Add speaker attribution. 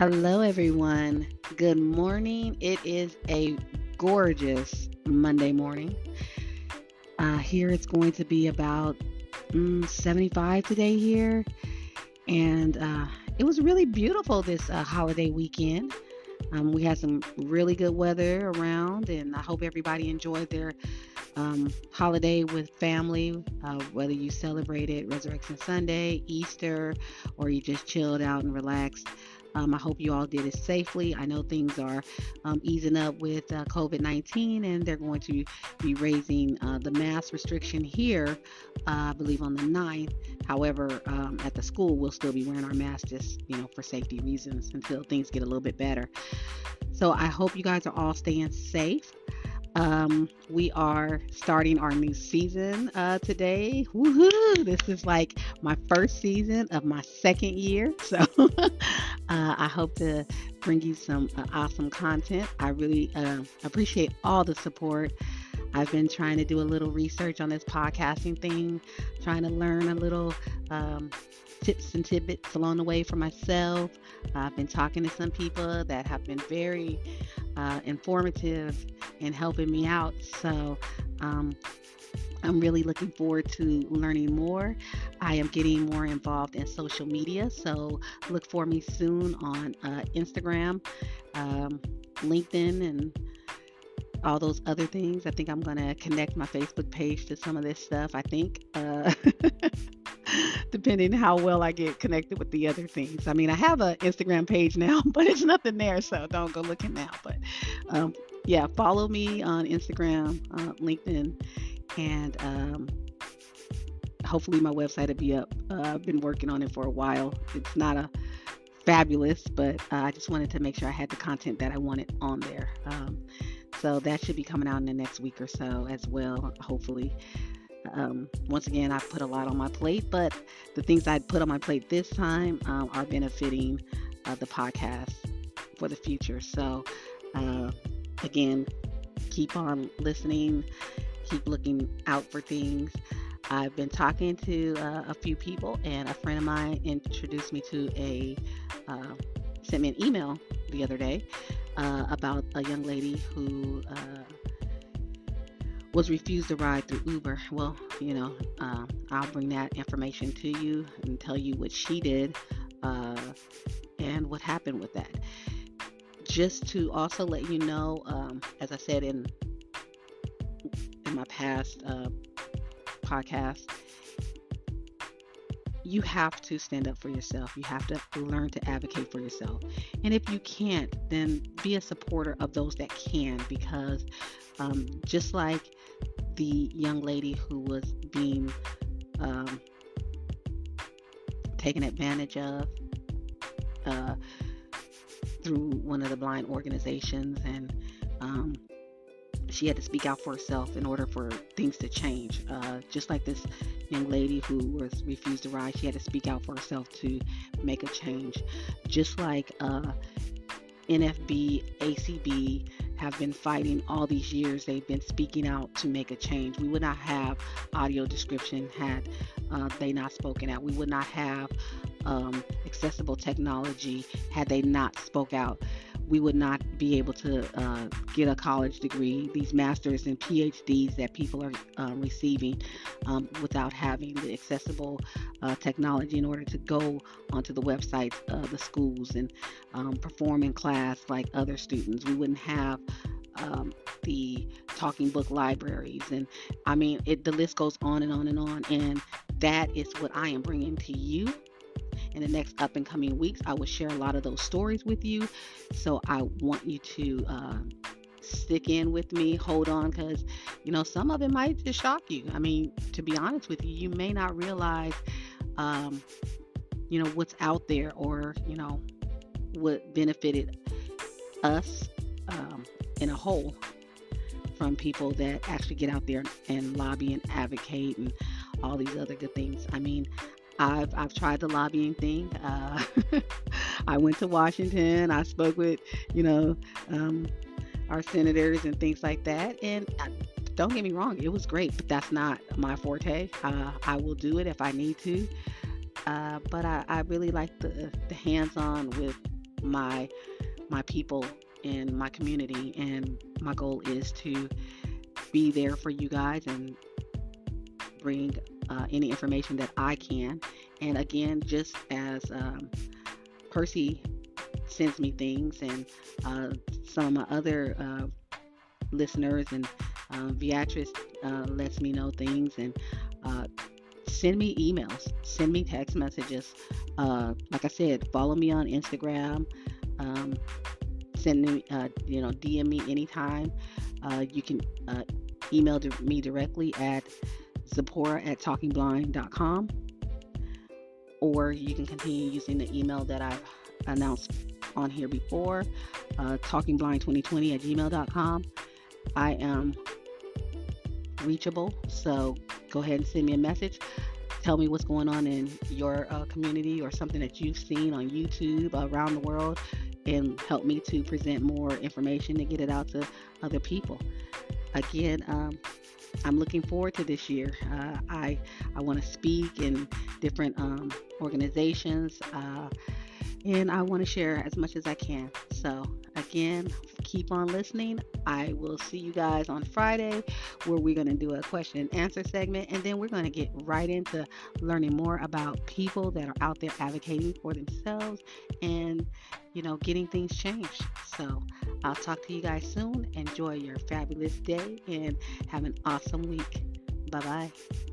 Speaker 1: Hello, everyone. Good morning. It is a gorgeous Monday morning. Uh, here it's going to be about mm, 75 today here. And uh, it was really beautiful this uh, holiday weekend. Um, we had some really good weather around, and I hope everybody enjoyed their um, holiday with family, uh, whether you celebrated Resurrection Sunday, Easter, or you just chilled out and relaxed. Um, I hope you all did it safely. I know things are um, easing up with uh, COVID 19 and they're going to be raising uh, the mask restriction here, uh, I believe on the 9th. However, um, at the school, we'll still be wearing our masks just, you know, for safety reasons until things get a little bit better. So I hope you guys are all staying safe. Um, we are starting our new season uh, today. Woohoo! This is like my first season of my second year. So uh, I hope to bring you some uh, awesome content. I really uh, appreciate all the support. I've been trying to do a little research on this podcasting thing, trying to learn a little um, tips and tidbits along the way for myself. I've been talking to some people that have been very uh, informative in helping me out. So um, I'm really looking forward to learning more. I am getting more involved in social media, so look for me soon on uh, Instagram, um, LinkedIn, and all those other things. I think I'm going to connect my Facebook page to some of this stuff. I think. Uh, depending how well I get connected with the other things. I mean, I have an Instagram page now, but it's nothing there, so don't go looking now. But um, yeah, follow me on Instagram, uh, LinkedIn, and um, hopefully my website will be up. Uh, I've been working on it for a while. It's not a fabulous, but uh, I just wanted to make sure I had the content that I wanted on there. Um, so that should be coming out in the next week or so as well, hopefully. Um, once again, I put a lot on my plate, but the things I put on my plate this time um, are benefiting uh, the podcast for the future. So, uh, again, keep on listening, keep looking out for things. I've been talking to uh, a few people, and a friend of mine introduced me to a uh, sent me an email the other day uh, about a young lady who uh, was refused a ride through Uber. Well, you know, uh, I'll bring that information to you and tell you what she did uh, and what happened with that. Just to also let you know, um, as I said in in my past uh, podcast, you have to stand up for yourself. You have to learn to advocate for yourself. And if you can't, then be a supporter of those that can, because um, just like the young lady who was being um, taken advantage of uh, through one of the blind organizations, and um, she had to speak out for herself in order for things to change. Uh, just like this young lady who was refused to ride, she had to speak out for herself to make a change. Just like uh, NFB, ACB, have been fighting all these years. They've been speaking out to make a change. We would not have audio description had uh, they not spoken out. We would not have um, accessible technology had they not spoke out we would not be able to uh, get a college degree, these masters and PhDs that people are uh, receiving um, without having the accessible uh, technology in order to go onto the websites of the schools and um, perform in class like other students. We wouldn't have um, the talking book libraries and i mean it the list goes on and on and on and that is what i am bringing to you in the next up and coming weeks. I will share a lot of those stories with you. So I want you to uh, stick in with me, hold on, because you know some of it might just shock you. I mean, to be honest with you, you may not realize, um, you know, what's out there or you know what benefited us um, in a whole from people that actually get out there and lobby and advocate and all these other good things. I mean, I've I've tried the lobbying thing. Uh, I went to Washington. I spoke with you know um, our senators and things like that. And uh, don't get me wrong, it was great, but that's not my forte. Uh, I will do it if I need to. Uh, but I, I, really like the, the hands-on with my my people in my community and my goal is to be there for you guys and bring uh, any information that I can. And again, just as um, Percy sends me things and uh, some of my other uh, listeners and uh, Beatrice uh, lets me know things and uh, send me emails, send me text messages. Like I said, follow me on Instagram. Um, send me, you know, DM me anytime. You can email me directly at Zipporah at talkingblind.com or you can continue using the email that I've announced on here before, uh, talkingblind2020 at gmail.com. I am reachable, so go ahead and send me a message. Tell me what's going on in your uh, community or something that you've seen on YouTube around the world and help me to present more information to get it out to other people. Again, um, I'm looking forward to this year. Uh, I I want to speak in different um, organizations, uh, and I want to share as much as I can. So again, keep on listening. I will see you guys on Friday, where we're going to do a question and answer segment, and then we're going to get right into learning more about people that are out there advocating for themselves and you know getting things changed. So I'll talk to you guys soon. Enjoy your fabulous day and have an awesome week. Bye bye.